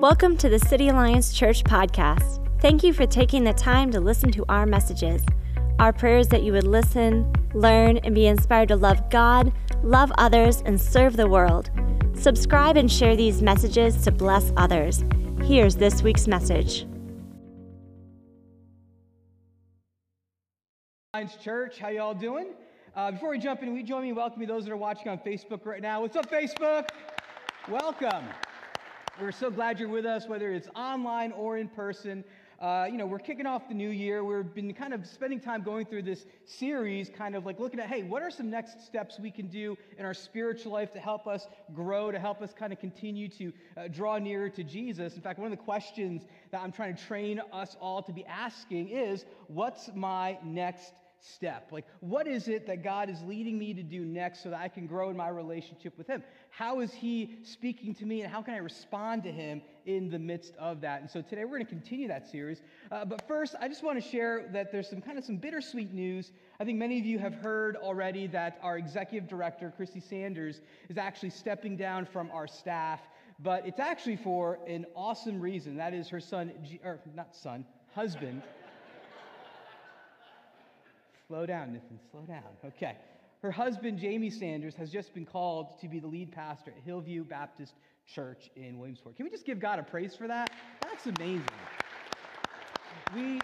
Welcome to the City Alliance Church podcast. Thank you for taking the time to listen to our messages. Our prayer is that you would listen, learn, and be inspired to love God, love others, and serve the world. Subscribe and share these messages to bless others. Here's this week's message. Alliance Church, how y'all doing? Uh, before we jump in, we join me in welcoming those that are watching on Facebook right now. What's up, Facebook? Welcome. We're so glad you're with us, whether it's online or in person. Uh, you know, we're kicking off the new year. We've been kind of spending time going through this series, kind of like looking at, hey, what are some next steps we can do in our spiritual life to help us grow, to help us kind of continue to uh, draw nearer to Jesus? In fact, one of the questions that I'm trying to train us all to be asking is, what's my next step? Like, what is it that God is leading me to do next so that I can grow in my relationship with Him? How is He speaking to me, and how can I respond to Him in the midst of that? And so today we're going to continue that series. Uh, but first, I just want to share that there's some kind of some bittersweet news. I think many of you have heard already that our executive director, Christy Sanders, is actually stepping down from our staff. But it's actually for an awesome reason. That is her son, or not son, husband. Slow down, Nathan, slow down. Okay. Her husband, Jamie Sanders, has just been called to be the lead pastor at Hillview Baptist Church in Williamsport. Can we just give God a praise for that? That's amazing. We,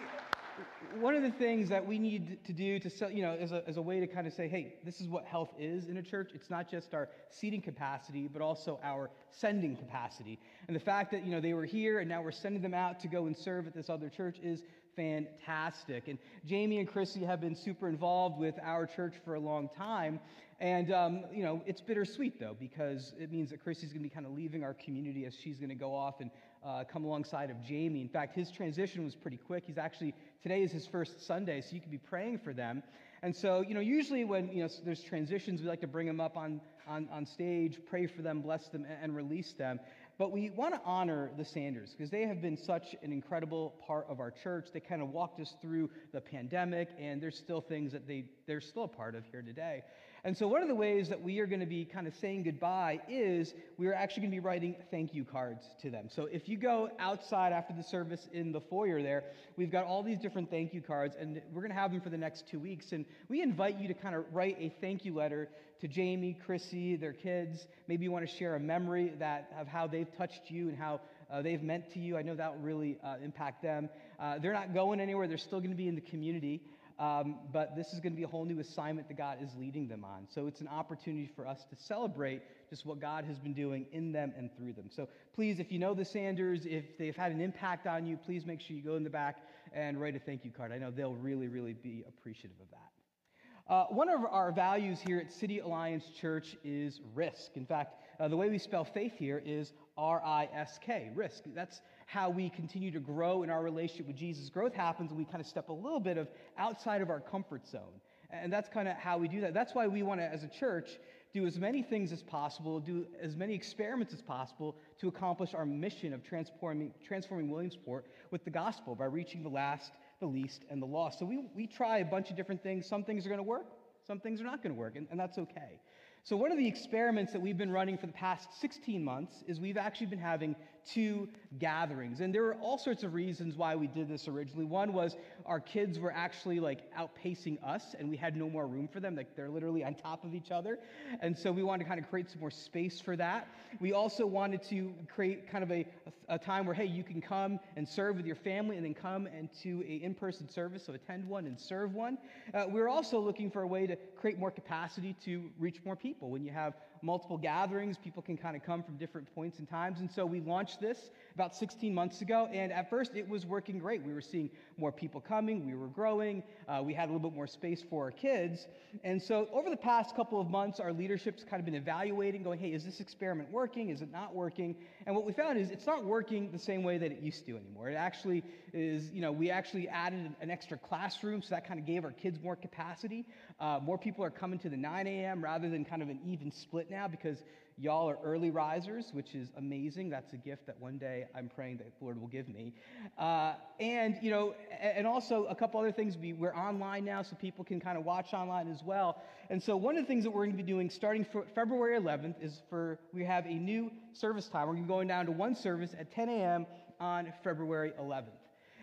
one of the things that we need to do to, sell, you know, as a, as a way to kind of say, hey, this is what health is in a church. It's not just our seating capacity, but also our sending capacity. And the fact that, you know, they were here and now we're sending them out to go and serve at this other church is fantastic. And Jamie and Chrissy have been super involved with our church for a long time. And, um, you know, it's bittersweet, though, because it means that Chrissy's going to be kind of leaving our community as she's going to go off and uh, come alongside of Jamie. In fact, his transition was pretty quick. He's actually, today is his first Sunday, so you can be praying for them. And so, you know, usually when, you know, there's transitions, we like to bring them up on, on, on stage, pray for them, bless them, and release them. But we want to honor the Sanders because they have been such an incredible part of our church. They kind of walked us through the pandemic, and there's still things that they, they're still a part of here today. And so, one of the ways that we are going to be kind of saying goodbye is we are actually going to be writing thank you cards to them. So, if you go outside after the service in the foyer there, we've got all these different thank you cards, and we're going to have them for the next two weeks. And we invite you to kind of write a thank you letter to Jamie, Chrissy, their kids. Maybe you want to share a memory that of how they've touched you and how uh, they've meant to you. I know that will really uh, impact them. Uh, they're not going anywhere. They're still going to be in the community. Um, but this is going to be a whole new assignment that God is leading them on. So it's an opportunity for us to celebrate just what God has been doing in them and through them. So please, if you know the Sanders, if they've had an impact on you, please make sure you go in the back and write a thank you card. I know they'll really, really be appreciative of that. Uh, one of our values here at City Alliance Church is risk. In fact, uh, the way we spell faith here is R I S K, risk. That's how we continue to grow in our relationship with Jesus. Growth happens when we kind of step a little bit of outside of our comfort zone. And that's kind of how we do that. That's why we want to, as a church, do as many things as possible, do as many experiments as possible to accomplish our mission of transforming, transforming Williamsport with the gospel by reaching the last the least, and the lost. So we, we try a bunch of different things. Some things are going to work, some things are not going to work, and, and that's okay. So, one of the experiments that we've been running for the past 16 months is we've actually been having two gatherings. And there were all sorts of reasons why we did this originally. One was our kids were actually like outpacing us and we had no more room for them. Like they're literally on top of each other. And so we wanted to kind of create some more space for that. We also wanted to create kind of a, a time where, hey, you can come and serve with your family and then come and to a in-person service, so attend one and serve one. Uh, we're also looking for a way to create more capacity to reach more people. When you have multiple gatherings. People can kind of come from different points and times. And so we launched this about 16 months ago. And at first, it was working great. We were seeing more people coming, we were growing, uh, we had a little bit more space for our kids. And so over the past couple of months, our leadership's kind of been evaluating, going, hey, is this experiment working? Is it not working? And what we found is it's not working the same way that it used to anymore. It actually is, you know, we actually added an extra classroom, so that kind of gave our kids more capacity. Uh, more people are coming to the 9 a.m. rather than kind of an even split now because Y'all are early risers, which is amazing. That's a gift that one day I'm praying that the Lord will give me. Uh, and, you know, and also a couple other things. We, we're online now, so people can kind of watch online as well. And so one of the things that we're going to be doing starting February 11th is for, we have a new service time. We're going to be going down to one service at 10 a.m. on February 11th.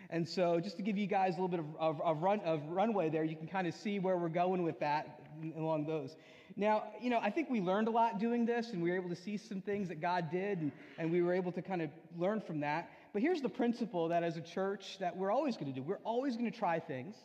And so, just to give you guys a little bit of, of, of, run, of runway there, you can kind of see where we're going with that along those. Now, you know, I think we learned a lot doing this, and we were able to see some things that God did, and, and we were able to kind of learn from that. But here's the principle that as a church that we're always going to do we're always going to try things.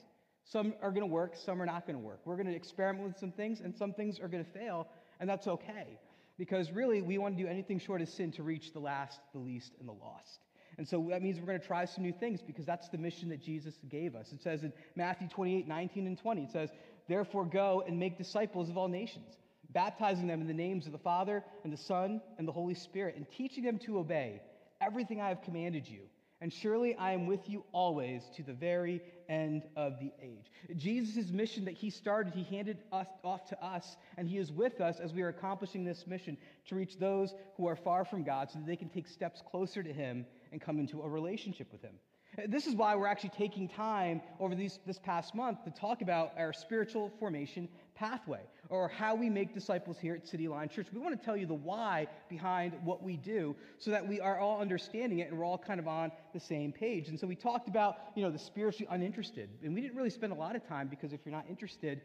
Some are going to work, some are not going to work. We're going to experiment with some things, and some things are going to fail, and that's okay. Because really, we want to do anything short of sin to reach the last, the least, and the lost. And so that means we're going to try some new things because that's the mission that Jesus gave us. It says in Matthew 28 19 and 20, it says, Therefore, go and make disciples of all nations, baptizing them in the names of the Father and the Son and the Holy Spirit, and teaching them to obey everything I have commanded you. And surely I am with you always to the very end of the age. Jesus' mission that he started, he handed us off to us, and he is with us as we are accomplishing this mission to reach those who are far from God so that they can take steps closer to him and come into a relationship with him. This is why we're actually taking time over these, this past month to talk about our spiritual formation pathway or how we make disciples here at City Alliance Church. We want to tell you the why behind what we do so that we are all understanding it and we're all kind of on the same page. And so we talked about, you know, the spiritually uninterested. And we didn't really spend a lot of time because if you're not interested,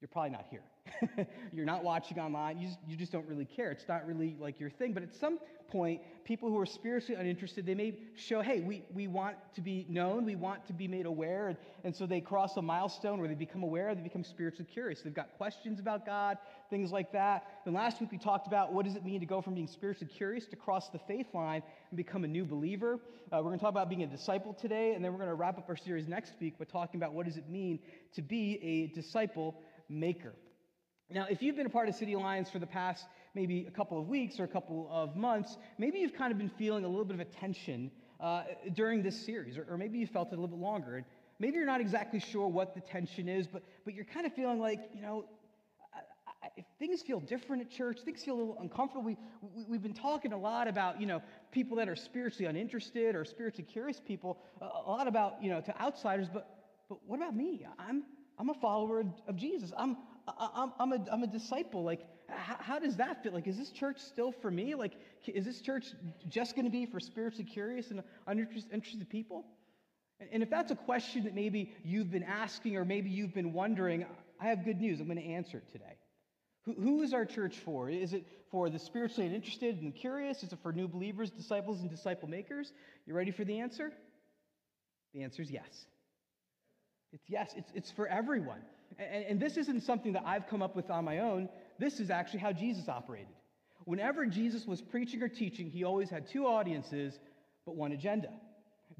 you're probably not here. you're not watching online. You just, you just don't really care. It's not really like your thing. But at some point, people who are spiritually uninterested, they may show, hey, we, we want to be known, we want to be made aware. And, and so they cross a milestone where they become aware, they become spiritually curious. They've got questions about God, things like that. Then last week we talked about what does it mean to go from being spiritually curious to cross the faith line and become a new believer. Uh, we're going to talk about being a disciple today, and then we're going to wrap up our series next week by talking about what does it mean to be a disciple maker. Now, if you've been a part of City Alliance for the past maybe a couple of weeks or a couple of months, maybe you've kind of been feeling a little bit of a tension uh, during this series, or, or, maybe you felt it a little bit longer. Maybe you're not exactly sure what the tension is, but, but you're kind of feeling like, you know, if things feel different at church, things feel a little uncomfortable. We, we, have been talking a lot about, you know, people that are spiritually uninterested or spiritually curious people, a, a lot about, you know, to outsiders, but, but what about me? I'm, I'm a follower of Jesus. I'm, I'm, I'm, a, I'm a disciple. Like, how, how does that feel? Like, is this church still for me? Like, is this church just going to be for spiritually curious and uninterested people? And, if that's a question that maybe you've been asking or maybe you've been wondering, I have good news. I'm going to answer it today. Who, who is our church for? Is it for the spiritually uninterested and curious? Is it for new believers, disciples, and disciple makers? You ready for the answer? The answer is yes. It's yes, it's, it's for everyone. And, and this isn't something that I've come up with on my own. This is actually how Jesus operated. Whenever Jesus was preaching or teaching, he always had two audiences, but one agenda.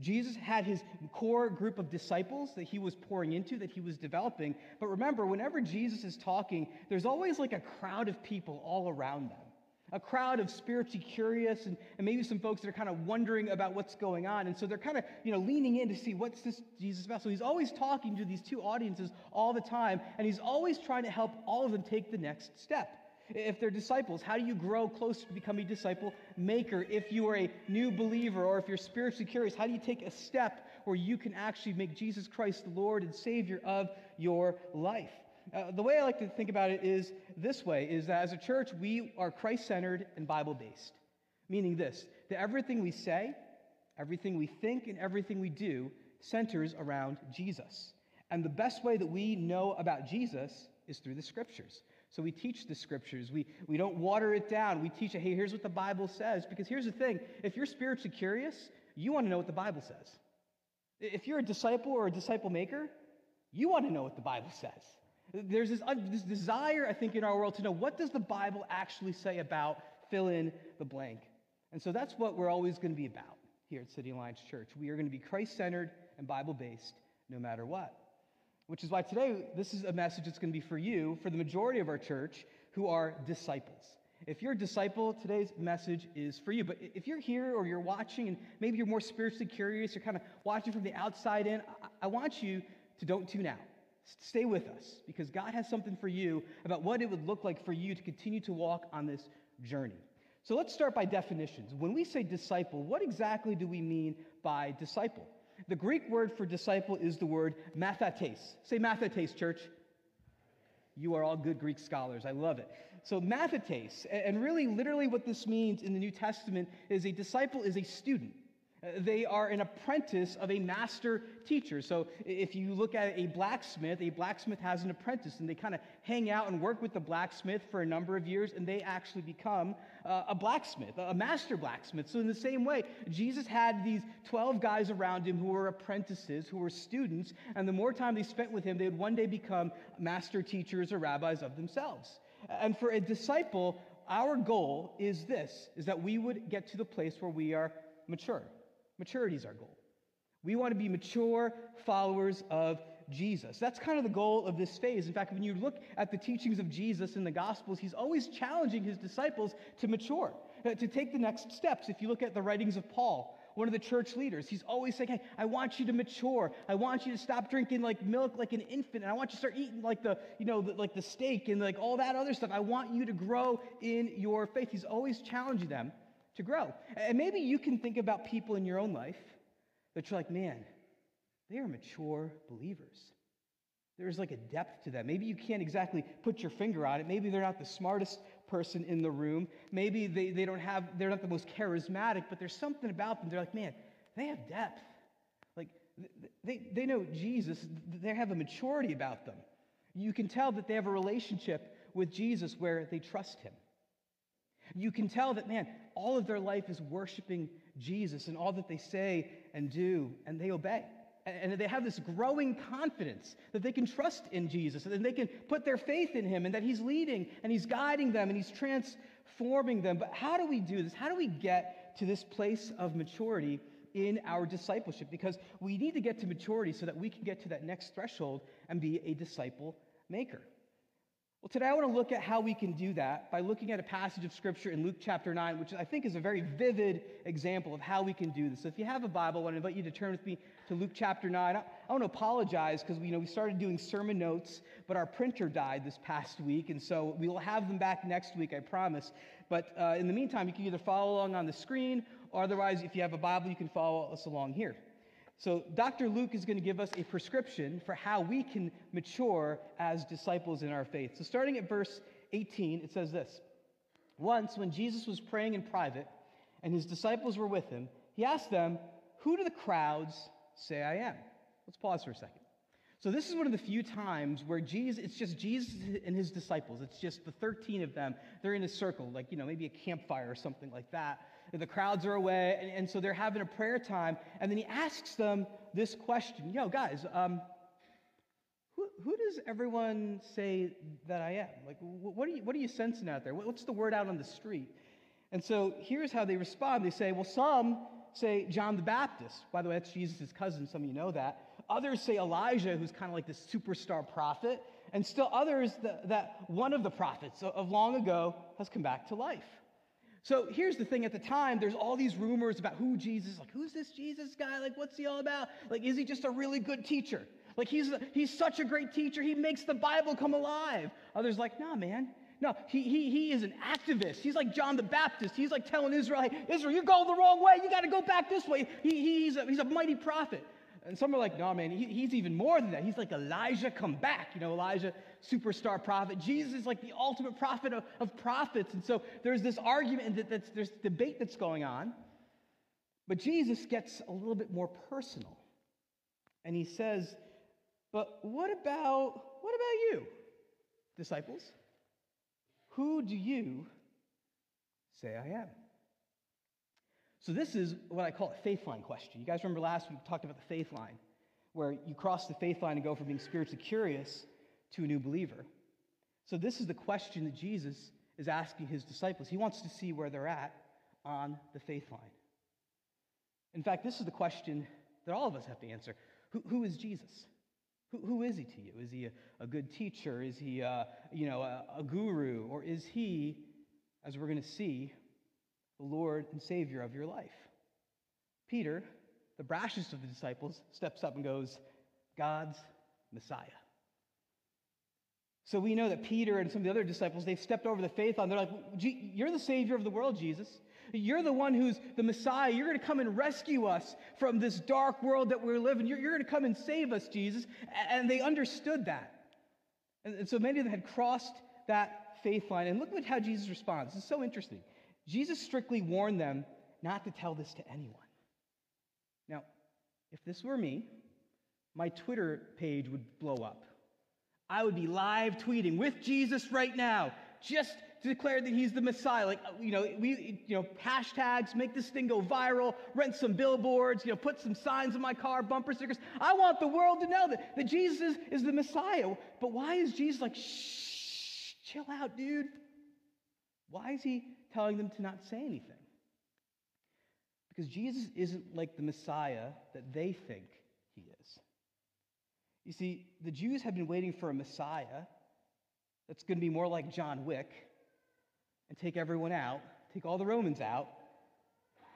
Jesus had his core group of disciples that he was pouring into, that he was developing. But remember, whenever Jesus is talking, there's always like a crowd of people all around them a crowd of spiritually curious and, and maybe some folks that are kind of wondering about what's going on. And so they're kind of, you know, leaning in to see what's this Jesus about. So he's always talking to these two audiences all the time, and he's always trying to help all of them take the next step. If they're disciples, how do you grow closer to becoming a disciple maker? If you are a new believer or if you're spiritually curious, how do you take a step where you can actually make Jesus Christ the Lord and Savior of your life? Uh, the way I like to think about it is this way is that as a church, we are Christ centered and Bible based. Meaning this that everything we say, everything we think, and everything we do centers around Jesus. And the best way that we know about Jesus is through the scriptures. So we teach the scriptures. We, we don't water it down. We teach hey, here's what the Bible says. Because here's the thing if you're spiritually curious, you want to know what the Bible says. If you're a disciple or a disciple maker, you want to know what the Bible says. There's this, this desire, I think, in our world to know what does the Bible actually say about fill in the blank. And so that's what we're always going to be about here at City Alliance Church. We are going to be Christ centered and Bible based no matter what. Which is why today, this is a message that's going to be for you, for the majority of our church who are disciples. If you're a disciple, today's message is for you. But if you're here or you're watching and maybe you're more spiritually curious, you're kind of watching from the outside in, I want you to don't tune out. Stay with us because God has something for you about what it would look like for you to continue to walk on this journey. So let's start by definitions. When we say disciple, what exactly do we mean by disciple? The Greek word for disciple is the word mathetes. Say mathetes, church. You are all good Greek scholars. I love it. So, mathetes, and really, literally, what this means in the New Testament is a disciple is a student. They are an apprentice of a master teacher. So if you look at a blacksmith, a blacksmith has an apprentice, and they kind of hang out and work with the blacksmith for a number of years, and they actually become uh, a blacksmith, a master blacksmith. So, in the same way, Jesus had these 12 guys around him who were apprentices, who were students, and the more time they spent with him, they would one day become master teachers or rabbis of themselves. And for a disciple, our goal is this is that we would get to the place where we are mature Maturity is our goal. We want to be mature followers of Jesus. That's kind of the goal of this phase. In fact, when you look at the teachings of Jesus in the Gospels, he's always challenging his disciples to mature, uh, to take the next steps. If you look at the writings of Paul, one of the church leaders, he's always saying, Hey, I want you to mature. I want you to stop drinking like milk like an infant, and I want you to start eating like the, you know, the, like the steak and like all that other stuff. I want you to grow in your faith. He's always challenging them to grow. And maybe you can think about people in your own life that you're like, man, they are mature believers. There's like a depth to them. Maybe you can't exactly put your finger on it. Maybe they're not the smartest person in the room. Maybe they, they don't have, they're not the most charismatic, but there's something about them. They're like, man, they have depth. Like, they, they know Jesus. They have a maturity about them. You can tell that they have a relationship with Jesus where they trust him. You can tell that, man, all of their life is worshiping Jesus and all that they say and do, and they obey. And they have this growing confidence that they can trust in Jesus and they can put their faith in Him and that He's leading and He's guiding them and He's transforming them. But how do we do this? How do we get to this place of maturity in our discipleship? Because we need to get to maturity so that we can get to that next threshold and be a disciple maker. Well, today I want to look at how we can do that by looking at a passage of Scripture in Luke chapter 9, which I think is a very vivid example of how we can do this. So if you have a Bible, I want to invite you to turn with me to Luke chapter 9. I, want to apologize because you know, we started doing sermon notes, but our printer died this past week, and so we will have them back next week, I promise. But uh, in the meantime, you can either follow along on the screen, or otherwise, if you have a Bible, you can follow us along here. So, Dr. Luke is going to give us a prescription for how we can mature as disciples in our faith. So, starting at verse 18, it says this Once, when Jesus was praying in private and his disciples were with him, he asked them, Who do the crowds say I am? Let's pause for a second. So, this is one of the few times where Jesus, it's just Jesus and his disciples. It's just the 13 of them. They're in a circle, like, you know, maybe a campfire or something like that the crowds are away, and, and, so they're having a prayer time. And then he asks them this question Yo, guys, um, who, who does everyone say that I am? Like, what are you, what are you sensing out there? What's the word out on the street? And so here's how they respond they say, Well, some say John the Baptist. By the way, that's Jesus' cousin. Some of you know that. Others say Elijah, who's kind of like this superstar prophet. And still others that, that one of the prophets of long ago has come back to life. So here's the thing at the time, there's all these rumors about who Jesus, like, who's this Jesus guy? Like, what's he all about? Like, is he just a really good teacher? Like, he's, he's such a great teacher, he makes the Bible come alive. Others, like, nah, man. No, he, he, he is an activist. He's like John the Baptist. He's like telling Israel, Israel, you're going the wrong way. You got to go back this way. He, he's, a, he's a mighty prophet. And some are like, no, man, he, he's even more than that. He's like Elijah come back. You know, Elijah, superstar prophet. Jesus is like the ultimate prophet of, of prophets. And so there's this argument that that's, there's debate that's going on. But Jesus gets a little bit more personal. And he says, but what about, what about you, disciples? Who do you say I am? So, this is what I call a faith line question. You guys remember last week we talked about the faith line, where you cross the faith line and go from being spiritually curious to a new believer. So, this is the question that Jesus is asking his disciples. He wants to see where they're at on the faith line. In fact, this is the question that all of us have to answer Who, who is Jesus? Who, who is he to you? Is he a, a good teacher? Is he a, you know, a, a guru? Or is he, as we're going to see, the Lord and Savior of your life. Peter, the brashest of the disciples, steps up and goes, God's Messiah. So we know that Peter and some of the other disciples, they've stepped over the faith line. They're like, You're the Savior of the world, Jesus. You're the one who's the Messiah. You're going to come and rescue us from this dark world that we're living. You're, you're going to come and save us, Jesus. And they understood that. And, and so many of them had crossed that faith line. And look at how Jesus responds. It's so interesting. Jesus strictly warned them not to tell this to anyone. Now, if this were me, my Twitter page would blow up. I would be live tweeting with Jesus right now, just to declare that he's the Messiah. Like, uh, you know, we, you know, hashtags, make this thing go viral, rent some billboards, you know, put some signs in my car, bumper stickers. I want the world to know that, that Jesus is, is the Messiah. But why is Jesus like, shh, chill out, dude? Why is he telling them to not say anything? Because Jesus isn't like the Messiah that they think he is. You see, the Jews have been waiting for a Messiah that's going to be more like John Wick and take everyone out, take all the Romans out,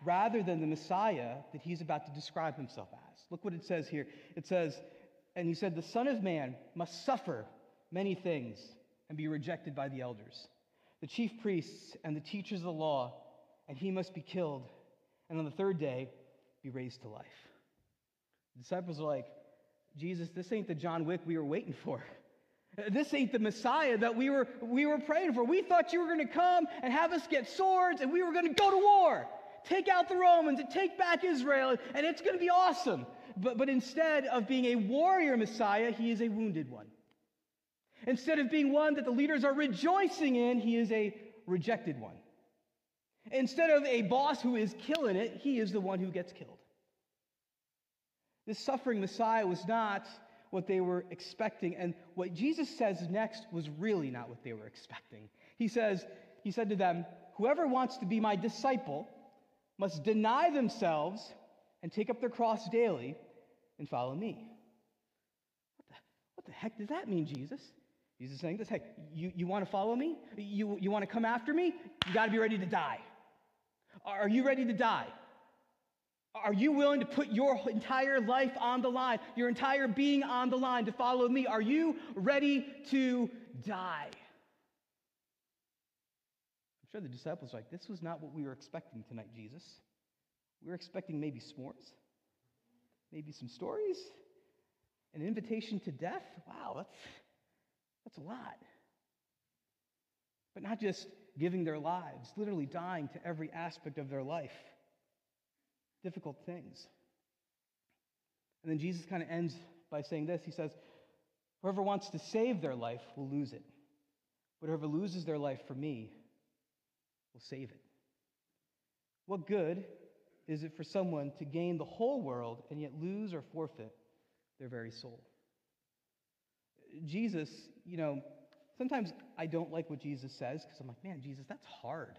rather than the Messiah that he's about to describe himself as. Look what it says here. It says, and he said, The Son of Man must suffer many things and be rejected by the elders, the chief priests and the teachers of the law, and he must be killed, and on the third day be raised to life. The disciples are like, Jesus, this ain't the John Wick we were waiting for. This ain't the Messiah that we were, we were praying for. We thought you were going to come and have us get swords and we were going to go to war, take out the Romans and take back Israel, and it's going to be awesome. But, but instead of being a warrior Messiah, he is a wounded one. Instead of being one that the leaders are rejoicing in, he is a rejected one. Instead of a boss who is killing it, he is the one who gets killed. This suffering Messiah was not what they were expecting. And what Jesus says next was really not what they were expecting. He says, He said to them, Whoever wants to be my disciple must deny themselves and take up their cross daily and follow me. What the, what the heck does that mean, Jesus? Jesus saying this hey, you, you want to follow me? You, you want to come after me? You got to be ready to die. Are you ready to die? Are you willing to put your entire life on the line, your entire being on the line to follow me? Are you ready to die? I'm sure the disciples are like, This was not what we were expecting tonight, Jesus. We were expecting maybe s'mores, maybe some stories, an invitation to death. Wow, that's, that's a lot. But not just giving their lives, literally dying to every aspect of their life difficult things. And then Jesus kind of ends by saying this He says, Whoever wants to save their life will lose it, whoever loses their life for me will save it. What good is it for someone to gain the whole world and yet lose or forfeit their very soul? Jesus, you know, sometimes I don't like what Jesus says because I'm like, man, Jesus, that's hard.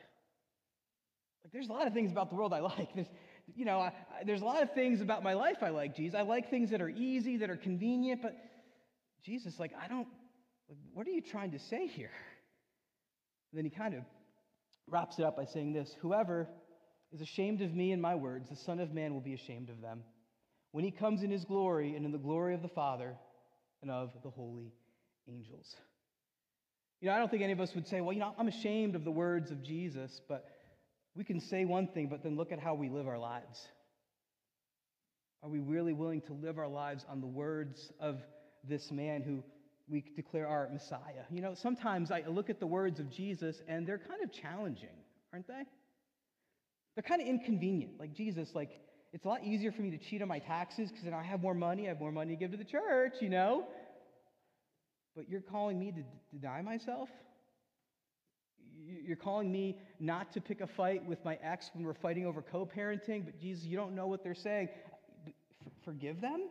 Like, there's a lot of things about the world I like. There's, you know, I, I, there's a lot of things about my life I like, Jesus. I like things that are easy, that are convenient, but Jesus, like, I don't, like, what are you trying to say here? And then he kind of wraps it up by saying this Whoever is ashamed of me and my words, the Son of Man will be ashamed of them when he comes in his glory and in the glory of the Father and of the holy angels. You know, I don't think any of us would say, well, you know, I'm ashamed of the words of Jesus, but we can say one thing, but then look at how we live our lives. Are we really willing to live our lives on the words of this man who we declare our Messiah? You know, sometimes I look at the words of Jesus and they're kind of challenging, aren't they? They're kind of inconvenient. Like Jesus, like, it's a lot easier for me to cheat on my taxes because then I have more money, I have more money to give to the church, you know? But you're calling me to deny myself? You're calling me not to pick a fight with my ex when we're fighting over co parenting, but Jesus, you don't know what they're saying. Forgive them?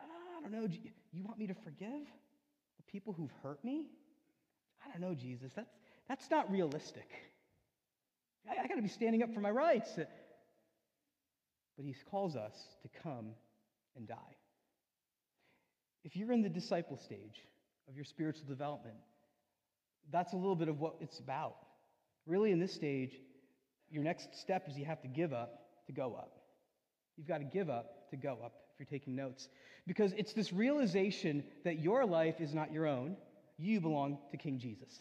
I don't know. You want me to forgive the people who've hurt me? I don't know, Jesus. That's, that's not realistic. I, I got to be standing up for my rights. But he calls us to come and die. If you're in the disciple stage of your spiritual development, that's a little bit of what it's about. Really, in this stage, your next step is you have to give up to go up. You've got to give up to go up. if you're taking notes, because it's this realization that your life is not your own. You belong to King Jesus.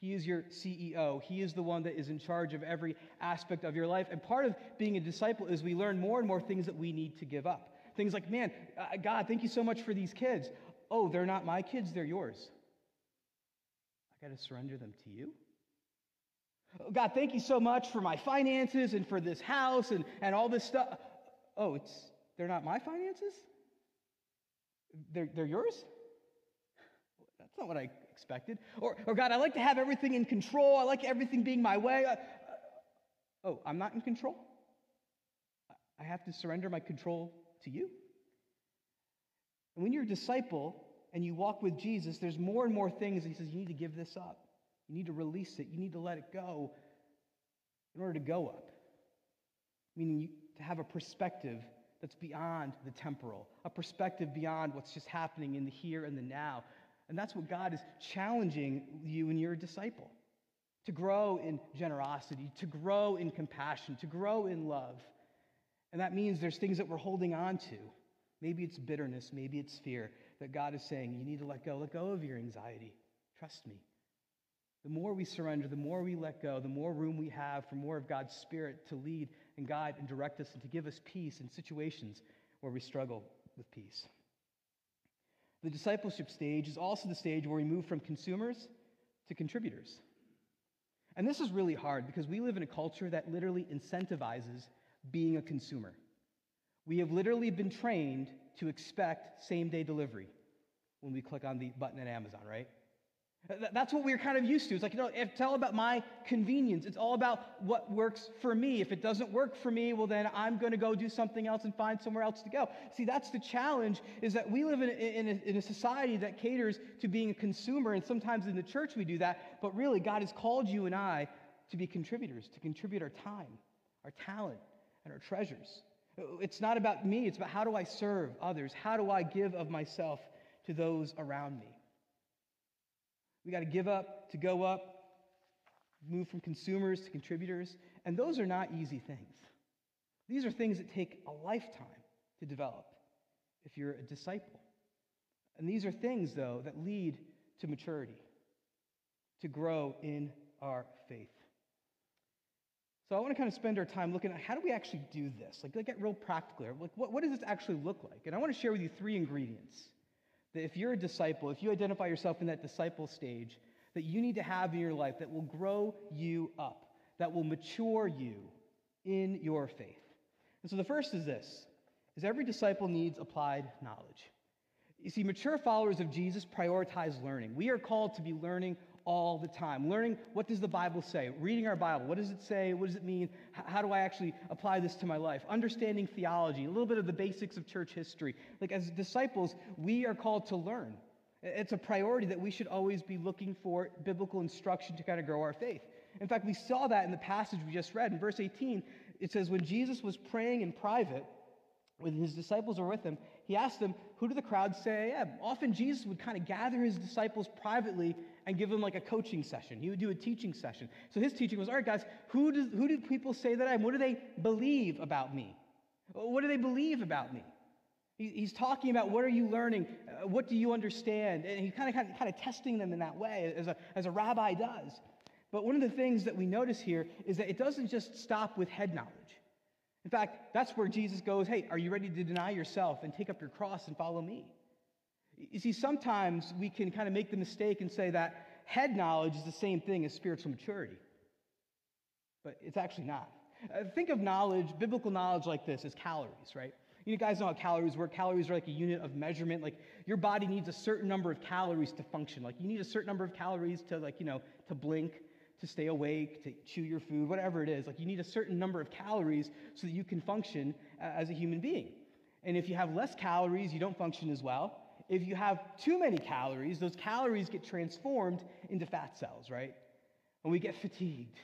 He is your CEO. He is the one that is in charge of every aspect of your life. And part of being a disciple is we learn more and more things that we need to give up. Things like, man, uh, God, thank you so much for these kids. Oh, they're not my kids, they're yours. I got to surrender them to you. Oh, God, thank you so much for my finances and for this house and, and all this stuff. Oh, it's they're not my finances? They're, they're yours? That's not what I expected. Or, or God, I like to have everything in control. I like everything being my way. Uh, oh, I'm not in control? I have to surrender my control to you? And when you're a disciple and you walk with Jesus, there's more and more things. He says, you need to give this up. You need to release it. You need to let it go in order to go up. Meaning you, to have a perspective that's beyond the temporal, a perspective beyond what's just happening in the here and the now. And that's what God is challenging you and your disciple to grow in generosity, to grow in compassion, to grow in love. And that means there's things that we're holding on to. Maybe it's bitterness, maybe it's fear that God is saying, you need to let go. Let go of your anxiety. Trust me. The more we surrender, the more we let go, the more room we have for more of God's Spirit to lead and guide and direct us and to give us peace in situations where we struggle with peace. The discipleship stage is also the stage where we move from consumers to contributors. And this is really hard because we live in a culture that literally incentivizes being a consumer. We have literally been trained to expect same day delivery when we click on the button at Amazon, right? That's what we're kind of used to. It's like, you know, it's all about my convenience. It's all about what works for me. If it doesn't work for me, well, then I'm going to go do something else and find somewhere else to go. See, that's the challenge is that we live in, in, a, in a society that caters to being a consumer, and sometimes in the church we do that, but really, God has called you and I to be contributors, to contribute our time, our talent, and our treasures. It's not about me, it's about how do I serve others? How do I give of myself to those around me? We got to give up to go up, move from consumers to contributors, and those are not easy things. These are things that take a lifetime to develop if you're a disciple. And these are things, though, that lead to maturity, to grow in our faith. So I want to kind of spend our time looking at how do we actually do this? Like, get real practical. Like, what, what does this actually look like? And I want to share with you three ingredients that if you're a disciple, if you identify yourself in that disciple stage, that you need to have in your life that will grow you up, that will mature you in your faith. And so the first is this is every disciple needs applied knowledge. You see, mature followers of Jesus prioritize learning. We are called to be learning all the time. Learning what does the Bible say? Reading our Bible. What does it say? What does it mean? How do I actually apply this to my life? Understanding theology, a little bit of the basics of church history. Like as disciples, we are called to learn. It's a priority that we should always be looking for biblical instruction to kind of grow our faith. In fact, we saw that in the passage we just read. In verse 18, it says, When Jesus was praying in private, when his disciples were with him, he asked them, Who do the crowds say I am? Often Jesus would kind of gather his disciples privately and give them like a coaching session. He would do a teaching session. So his teaching was, All right, guys, who do, who do people say that I am? What do they believe about me? What do they believe about me? He's talking about what are you learning? Uh, what do you understand? And he's kind of, kind of, kind of testing them in that way, as a, as a rabbi does. But one of the things that we notice here is that it doesn't just stop with head knowledge. In fact, that's where Jesus goes, Hey, are you ready to deny yourself and take up your cross and follow me? You see, sometimes we can kind of make the mistake and say that head knowledge is the same thing as spiritual maturity, but it's actually not. Uh, think of knowledge, biblical knowledge like this, as calories, right? You guys know how calories work. Calories are like a unit of measurement. Like your body needs a certain number of calories to function. Like you need a certain number of calories to like, you know, to blink to stay awake, to chew your food, whatever it is. Like you need a certain number of calories so that you can function as a human being. And if you have less calories, you don't function as well. If you have too many calories, those calories get transformed into fat cells, right? And we get fatigued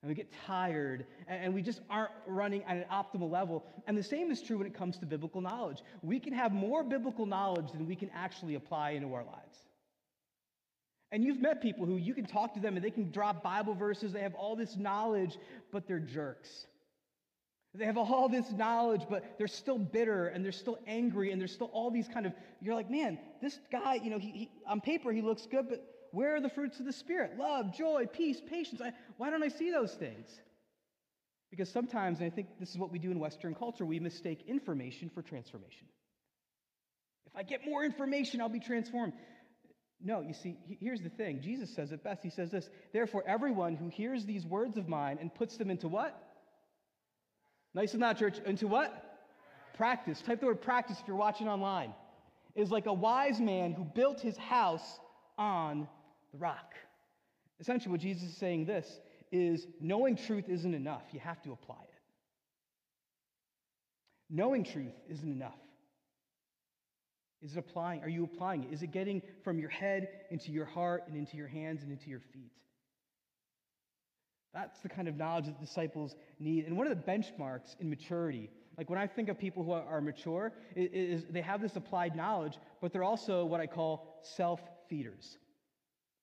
and we get tired and we just aren't running at an optimal level. And the same is true when it comes to biblical knowledge. We can have more biblical knowledge than we can actually apply into our lives. And you've met people who you can talk to them and they can drop Bible verses, they have all this knowledge, but they're jerks. They have all this knowledge, but they're still bitter and they're still angry and there's still all these kind of, you're like, man, this guy, you know, he, he, on paper he looks good, but where are the fruits of the Spirit? Love, joy, peace, patience. I, why don't I see those things? Because sometimes, and I think this is what we do in Western culture, we mistake information for transformation. If I get more information, I'll be transformed. No, you see, here's the thing. Jesus says it best. He says this Therefore, everyone who hears these words of mine and puts them into what? Nice and loud, church. Into what? Practice. Type the word practice if you're watching online. Is like a wise man who built his house on the rock. Essentially, what Jesus is saying this is knowing truth isn't enough. You have to apply it. Knowing truth isn't enough. Is it applying? Are you applying it? Is it getting from your head into your heart and into your hands and into your feet? That's the kind of knowledge that disciples need. And one of the benchmarks in maturity, like when I think of people who are mature, is they have this applied knowledge, but they're also what I call self feeders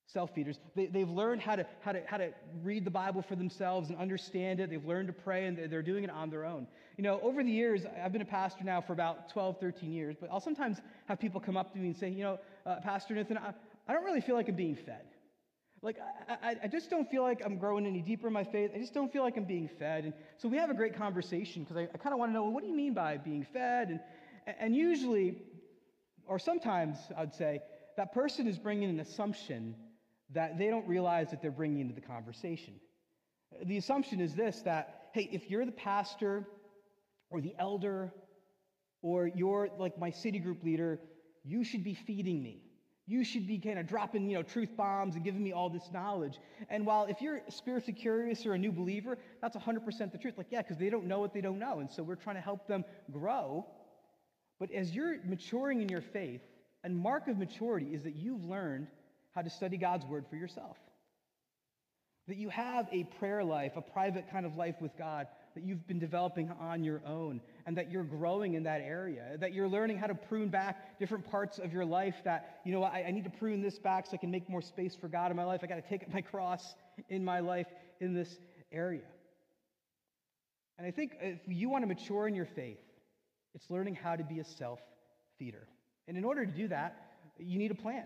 self feeders. They, they've learned how to, how, to, how to read the Bible for themselves and understand it. They've learned to pray and they're doing it on their own. You know, over the years, I've been a pastor now for about 12, 13 years, but I'll sometimes have people come up to me and say, you know, uh, Pastor Nathan, I, I, don't really feel like I'm being fed. Like, I, I, just don't feel like I'm growing any deeper in my faith. I just don't feel like I'm being fed. And so we have a great conversation because I, I kind of want to know, well, what do you mean by being fed? And, and usually, or sometimes I'd say, that person is bringing an assumption that they don't realize that they're bringing into the conversation. The assumption is this that, hey, if you're the pastor or the elder or you're like my city group leader, you should be feeding me. You should be kind of dropping, you know, truth bombs and giving me all this knowledge. And while if you're spiritually curious or a new believer, that's 100% the truth. Like, yeah, because they don't know what they don't know. And so we're trying to help them grow. But as you're maturing in your faith, a mark of maturity is that you've learned how to study God's word for yourself. That you have a prayer life, a private kind of life with God that you've been developing on your own, and that you're growing in that area. That you're learning how to prune back different parts of your life. That, you know, I, I need to prune this back so I can make more space for God in my life. I got to take up my cross in my life in this area. And I think if you want to mature in your faith, it's learning how to be a self feeder. And in order to do that, you need a plan.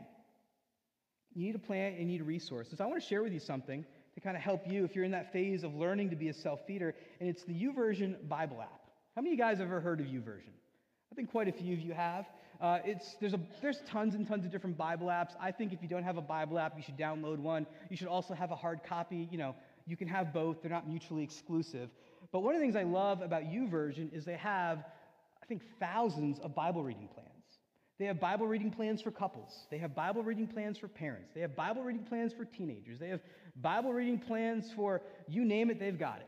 You need a plan and you need resources. I want to share with you something to kind of help you if you're in that phase of learning to be a self feeder, and it's the YouVersion Bible app. How many of you guys have ever heard of YouVersion? I think quite a few of you have. Uh, it's, there's, a, there's tons and tons of different Bible apps. I think if you don't have a Bible app, you should download one. You should also have a hard copy. You know, you can have both. They're not mutually exclusive. But one of the things I love about YouVersion is they have, I think, thousands of Bible reading plans. They have Bible reading plans for couples. They have Bible reading plans for parents. They have Bible reading plans for teenagers. They have Bible reading plans for you name it, they've got it.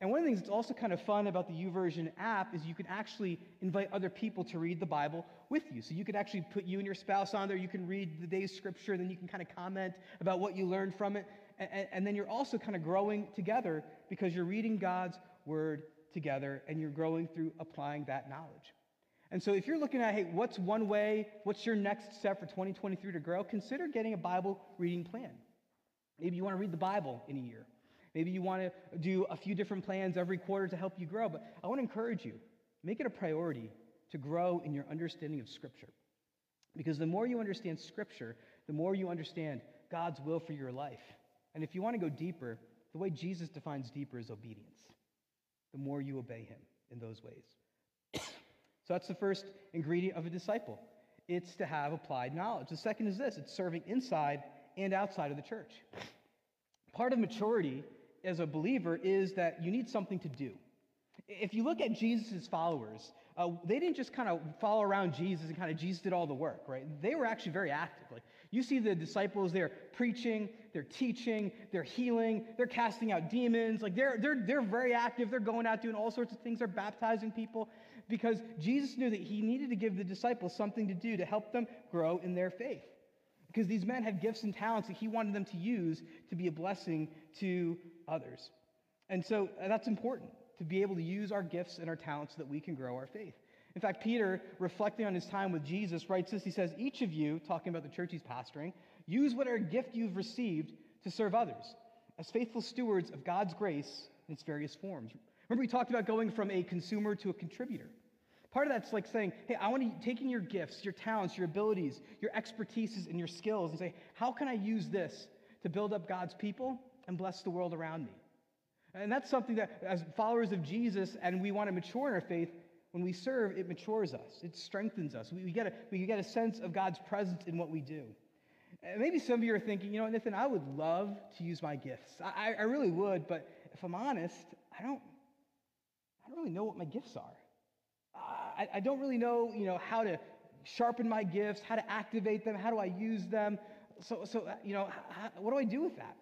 And one of the things that's also kind of fun about the YouVersion app is you can actually invite other people to read the Bible with you. So you could actually put you and your spouse on there. You can read the day's scripture, then you can kind of comment about what you learned from it. And, and then you're also kind of growing together because you're reading God's word together and you're growing through applying that knowledge. And so if you're looking at, hey, what's one way, what's your next step for 2023 to grow, consider getting a Bible reading plan. Maybe you want to read the Bible in a year. Maybe you want to do a few different plans every quarter to help you grow. But I want to encourage you, make it a priority to grow in your understanding of Scripture. Because the more you understand Scripture, the more you understand God's will for your life. And if you want to go deeper, the way Jesus defines deeper is obedience. The more you obey him in those ways. So that's the first ingredient of a disciple. It's to have applied knowledge. The second is this it's serving inside and outside of the church. Part of maturity as a believer is that you need something to do. If you look at Jesus' followers, uh, they didn't just kind of follow around Jesus and kind of Jesus did all the work, right? They were actually very active. Like you see the disciples, they're preaching, they're teaching, they're healing, they're casting out demons. Like they're, they're, they're very active. They're going out doing all sorts of things. They're baptizing people because Jesus knew that he needed to give the disciples something to do to help them grow in their faith. Because these men had gifts and talents that he wanted them to use to be a blessing to others. And so uh, that's important to be able to use our gifts and our talents so that we can grow our faith. In fact, Peter, reflecting on his time with Jesus, writes this. He says, Each of you, talking about the church he's pastoring, use whatever gift you've received to serve others as faithful stewards of God's grace in its various forms. Remember, we talked about going from a consumer to a contributor. Part of that's like saying, hey, I want to taking your gifts, your talents, your abilities, your expertises, and your skills, and say, how can I use this to build up God's people and bless the world around me? And that's something that, as followers of Jesus, and we want to mature in our faith, when we serve, it matures us, it strengthens us. We, we, get, a, we get a sense of God's presence in what we do. And maybe some of you are thinking, you know, Nathan, I would love to use my gifts. I, I really would, but if I'm honest, I don't, I don't really know what my gifts are. I, I don't really know, you know, how to sharpen my gifts, how to activate them, how do I use them. So, so you know, how, what do I do with that?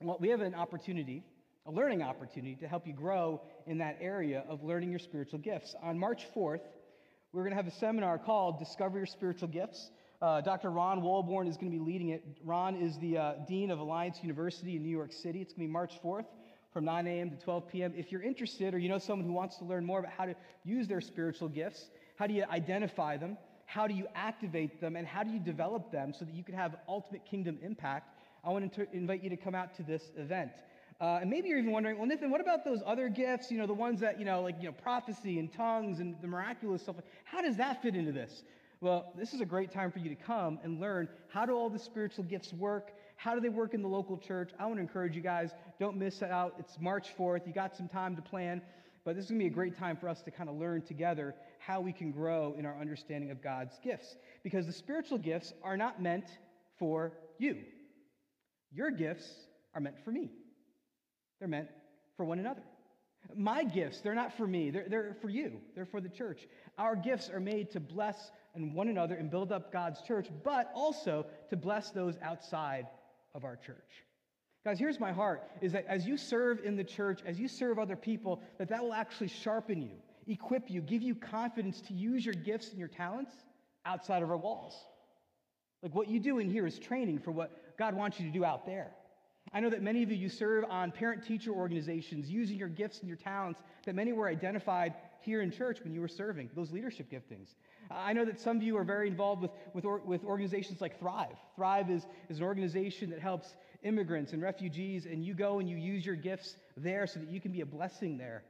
Well, we have an opportunity a learning opportunity to help you grow in that area of learning your spiritual gifts. On March 4th, we're going to have a seminar called Discover Your Spiritual Gifts. Uh, Dr. Ron Walborn is going to be leading it. Ron is the uh, Dean of Alliance University in New York City. It's going to be March 4th from 9 a.m. to 12 p.m. If you're interested or you know someone who wants to learn more about how to use their spiritual gifts, how do you identify them, how do you activate them, and how do you develop them so that you can have ultimate kingdom impact, I want to invite you to come out to this event. Uh, and maybe you're even wondering, well, Nathan, what about those other gifts? You know, the ones that, you know, like, you know, prophecy and tongues and the miraculous stuff. How does that fit into this? Well, this is a great time for you to come and learn how do all the spiritual gifts work? How do they work in the local church? I want to encourage you guys, don't miss out. It's March 4th. You got some time to plan, but this is going to be a great time for us to kind of learn together how we can grow in our understanding of God's gifts. Because the spiritual gifts are not meant for you. Your gifts are meant for me. They're meant for one another. My gifts, they're not for me, they're, they're for you, they're for the church. Our gifts are made to bless and one another and build up God's church, but also to bless those outside of our church. Guys, here's my heart is that as you serve in the church, as you serve other people, that that will actually sharpen you, equip you, give you confidence to use your gifts and your talents outside of our walls. Like what you do in here is training for what God wants you to do out there. I know that many of you, you serve on parent teacher organizations using your gifts and your talents, that many were identified here in church when you were serving, those leadership giftings. I know that some of you are very involved with, with, with organizations like Thrive. Thrive is, is an organization that helps immigrants and refugees, and you go and you use your gifts there so that you can be a blessing there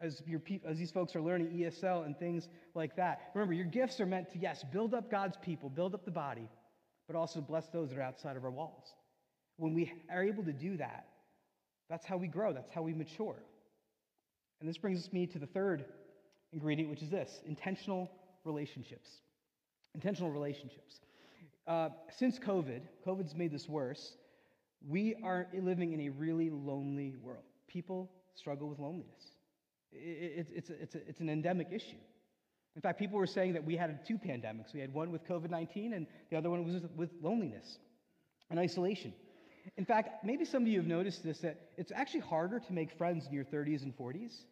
as, your, as these folks are learning ESL and things like that. Remember, your gifts are meant to, yes, build up God's people, build up the body, but also bless those that are outside of our walls. When we are able to do that, that's how we grow, that's how we mature. And this brings me to the third ingredient, which is this intentional relationships. Intentional relationships. Uh, since COVID, COVID's made this worse, we are living in a really lonely world. People struggle with loneliness. It, it, it's, it's, it's an endemic issue. In fact, people were saying that we had two pandemics. We had one with COVID 19, and the other one was with loneliness and isolation. In fact, maybe some of you have noticed this that it's actually harder to make friends in your 30s and 40s.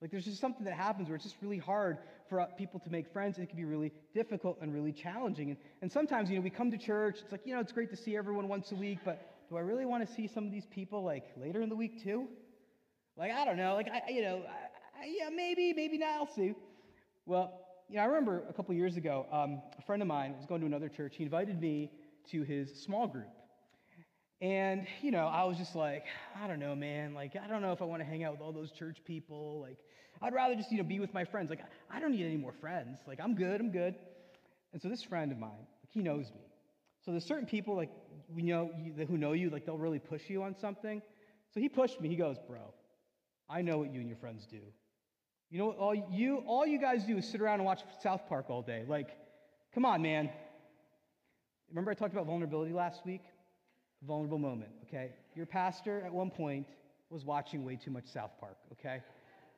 Like there's just something that happens where it's just really hard for uh, people to make friends, and it can be really difficult and really challenging. And, and sometimes, you know, we come to church, it's like, you know, it's great to see everyone once a week, but do I really want to see some of these people like later in the week too? Like, I don't know, like, I, you know, I, yeah, maybe, maybe not, I'll see. Well, you know, I remember a couple years ago, um, a friend of mine was going to another church. He invited me to his small group. And, you know, I was just like, I don't know, man. Like, I don't know if I want to hang out with all those church people. Like, I'd rather just, you know, be with my friends. Like, I don't need any more friends. Like, I'm good, I'm good. And so this friend of mine, like, he knows me. So there's certain people, like, we know, who know you, like, they'll really push you on something. So he pushed me. He goes, bro, I know what you and your friends do. You know, all you, all you guys do is sit around and watch South Park all day. Like, come on, man. Remember I talked about vulnerability last week? vulnerable moment, okay? Your pastor at one point was watching way too much South Park, okay?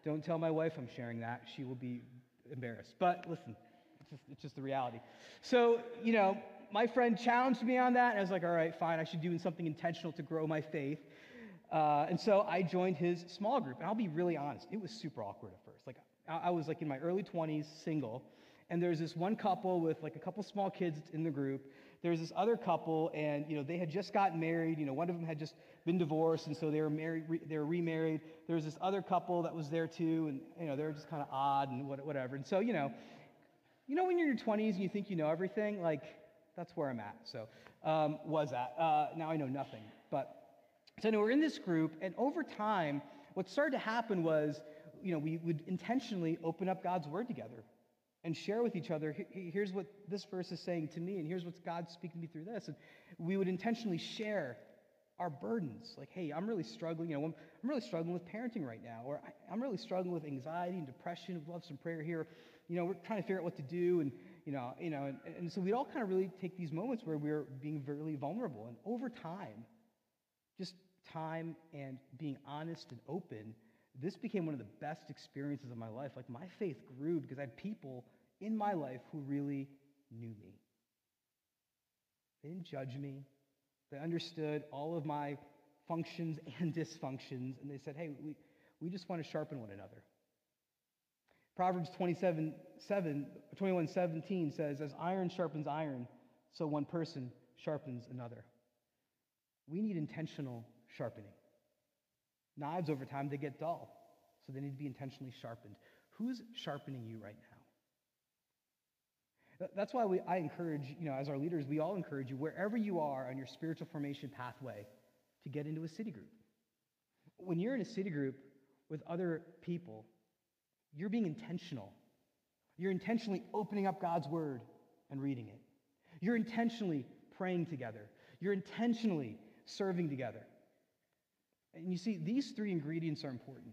Don't tell my wife I'm sharing that. She will be embarrassed. But listen, it's just, it's just the reality. So, you know, my friend challenged me on that, and I was like, all right, fine, I should do something intentional to grow my faith. Uh, and so I joined his small group. And I'll be really honest, it was super awkward at first. Like, I, I was like in my early 20s, single, and there's this one couple with like a couple small kids in the group there was this other couple, and you know they had just gotten married. You know, one of them had just been divorced, and so they were married. Re- they were remarried. There was this other couple that was there too, and you know they were just kind of odd and whatever. And so you know, you know when you're in your 20s and you think you know everything, like that's where I'm at. So um, was at. Uh, now I know nothing, but so anyway, we're in this group, and over time, what started to happen was, you know, we would intentionally open up God's word together and share with each other here's what this verse is saying to me and here's what god's speaking to me through this. And we would intentionally share our burdens. Like hey i'm really struggling you know i'm, really struggling with parenting right now or I, am really struggling with anxiety and depression we'd love some prayer here. You know we're trying to figure out what to do and you know you know and, and so we'd all kind of really take these moments where we're being really vulnerable. And over time just time and being honest and open this became one of the best experiences of my life. Like my faith grew because I had people in my life who really knew me. They didn't judge me. They understood all of my functions and dysfunctions, and they said, hey, we, we just want to sharpen one another. Proverbs 27, 7, 21 17 says, As iron sharpens iron, so one person sharpens another. We need intentional sharpening. Knives over time, they get dull. So they need to be intentionally sharpened. Who's sharpening you right now? That's why we, I encourage, you know, as our leaders, we all encourage you, wherever you are on your spiritual formation pathway, to get into a city group. When you're in a city group with other people, you're being intentional. You're intentionally opening up God's word and reading it. You're intentionally praying together. You're intentionally serving together. And you see, these three ingredients are important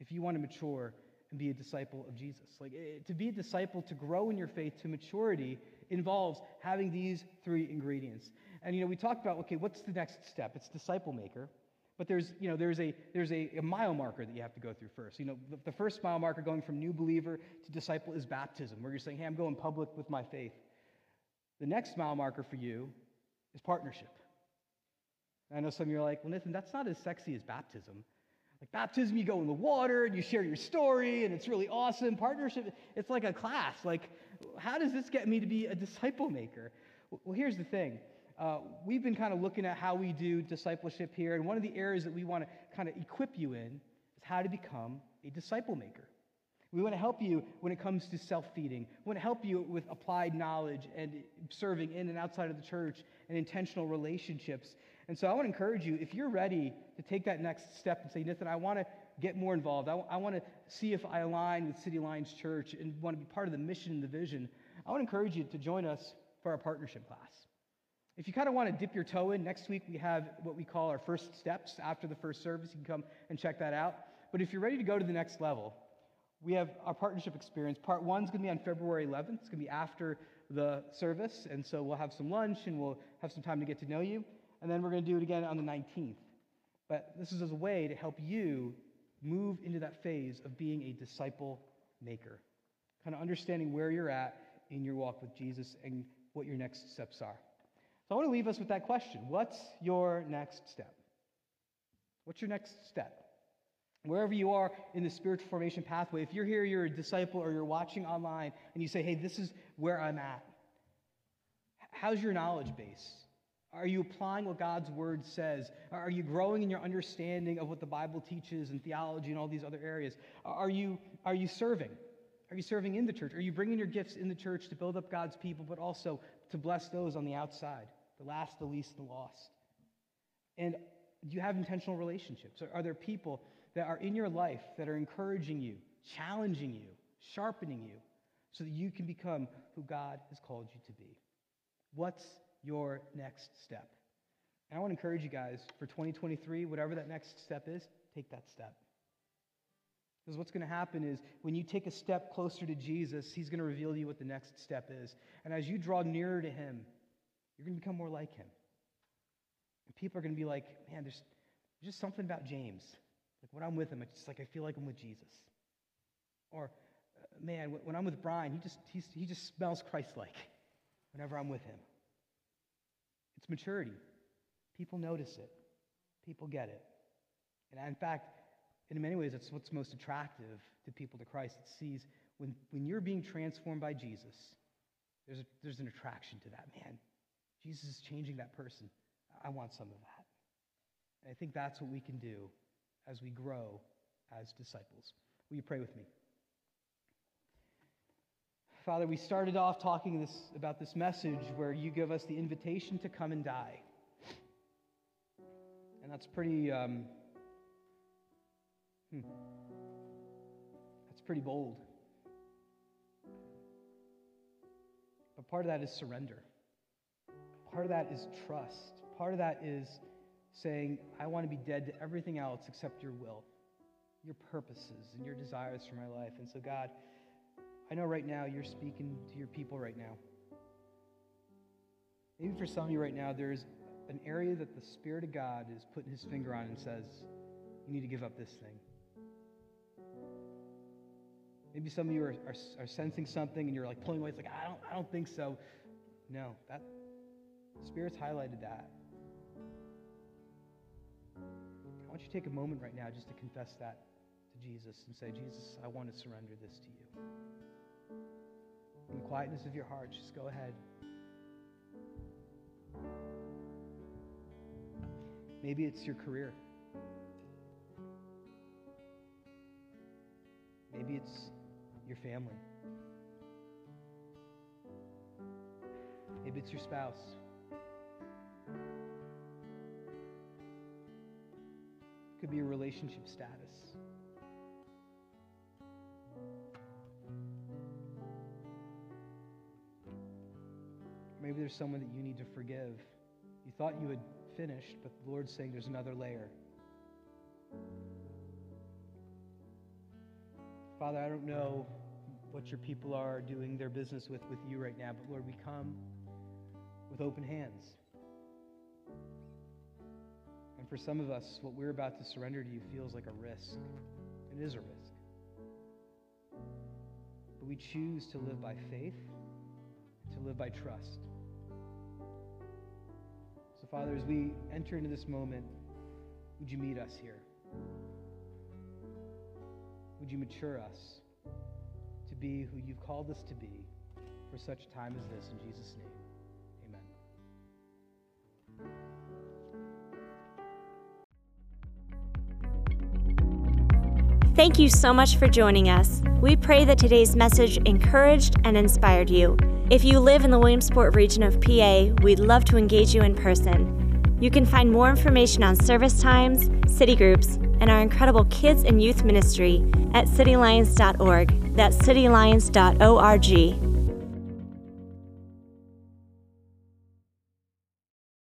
if you want to mature and be a disciple of Jesus. Like eh, to be a disciple, to grow in your faith to maturity involves having these three ingredients. And you know, we talked about okay, what's the next step? It's disciple maker. But there's, you know, there's, a, there's a, a mile marker that you have to go through first. You know, the, the first mile marker going from new believer to disciple is baptism, where you're saying, hey, I'm going public with my faith. The next mile marker for you is partnership. I know some of you are like, well, Nathan, that's not as sexy as baptism. Like baptism, you go in the water and you share your story, and it's really awesome. Partnership, it's like a class. Like, how does this get me to be a disciple maker? Well, here's the thing. Uh, we've been kind of looking at how we do discipleship here, and one of the areas that we want to kind of equip you in is how to become a disciple maker. We want to help you when it comes to self feeding. We want to help you with applied knowledge and serving in and outside of the church and intentional relationships. And so I want to encourage you, if you're ready to take that next step and say, Nathan, I want to get more involved, I, w- I want to see if I align with City Alliance Church and want to be part of the mission and the vision, I want to encourage you to join us for our partnership class. If you kind of want to dip your toe in, next week we have what we call our first steps after the first service. You can come and check that out. But if you're ready to go to the next level, we have our partnership experience. Part one is going to be on February 11th. It's going to be after the service. And so we'll have some lunch and we'll have some time to get to know you and then we're going to do it again on the 19th. But this is as a way to help you move into that phase of being a disciple maker, kind of understanding where you're at in your walk with Jesus and what your next steps are. So I want to leave us with that question What's your next step? What's your next step? Wherever you are in the spiritual formation pathway, if you're here, you're a disciple, or you're watching online, and you say, hey, this is where I'm at, how's your knowledge base? Are you applying what God's word says? Are you growing in your understanding of what the Bible teaches and theology and all these other areas? Are you, are you serving? Are you serving in the church? Are you bringing your gifts in the church to build up God's people, but also to bless those on the outside, the last, the least, the lost? And do you have intentional relationships? Are, are there people that are in your life that are encouraging you, challenging you, sharpening you, so that you can become who God has called you to be? What's your next step. And I want to encourage you guys for 2023, whatever that next step is, take that step. Because what's going to happen is when you take a step closer to Jesus, He's going to reveal to you what the next step is. And as you draw nearer to Him, you're going to become more like Him. And people are going to be like, man, there's, just something about James. Like when I'm with him, it's just like I feel like I'm with Jesus. Or, uh, man, when I'm with Brian, he just, he just smells Christ like whenever I'm with him. It's maturity. People notice it, people get it. And in fact, in many ways, it's what's most attractive to people to Christ. It sees when, when you're being transformed by Jesus, there's, a, there's an attraction to that. Man, Jesus is changing that person. I want some of that. And I think that's what we can do as we grow as disciples. Will you pray with me? Father, we started off talking this, about this message where you give us the invitation to come and die. And that's pretty, um, Hmm. That's pretty bold. But part of that is surrender. Part of that is trust. Part of that is saying, I want to be dead to everything else except your will, your purposes, and your desires for my life. And so, God, I know right now you're speaking to your people right now. Maybe for some of you right now, there's an area that the Spirit of God is putting his finger on and says, You need to give up this thing. Maybe some of you are, are, are sensing something and you're like pulling away. It's like, I don't, I don't think so. No, that Spirit's highlighted that. Want you take a moment right now just to confess that to Jesus and say, Jesus, I want to surrender this to you. In the quietness of your heart, just go ahead. Maybe it's your career. Maybe it's your family. Maybe it's your spouse. Could be a relationship status. Maybe there's someone that you need to forgive. You thought you had finished, but the Lord's saying there's another layer. Father, I don't know what your people are doing their business with with you right now, but Lord, we come with open hands. And for some of us, what we're about to surrender to you feels like a risk. It is a risk. But we choose to live by faith, to live by trust. So, Father, as we enter into this moment, would you meet us here? Would you mature us to be who you've called us to be for such a time as this? In Jesus' name, Thank you so much for joining us. We pray that today's message encouraged and inspired you. If you live in the Williamsport region of PA, we'd love to engage you in person. You can find more information on service times, city groups, and our incredible kids and youth ministry at cityalliance.org. That's cityalliance.org.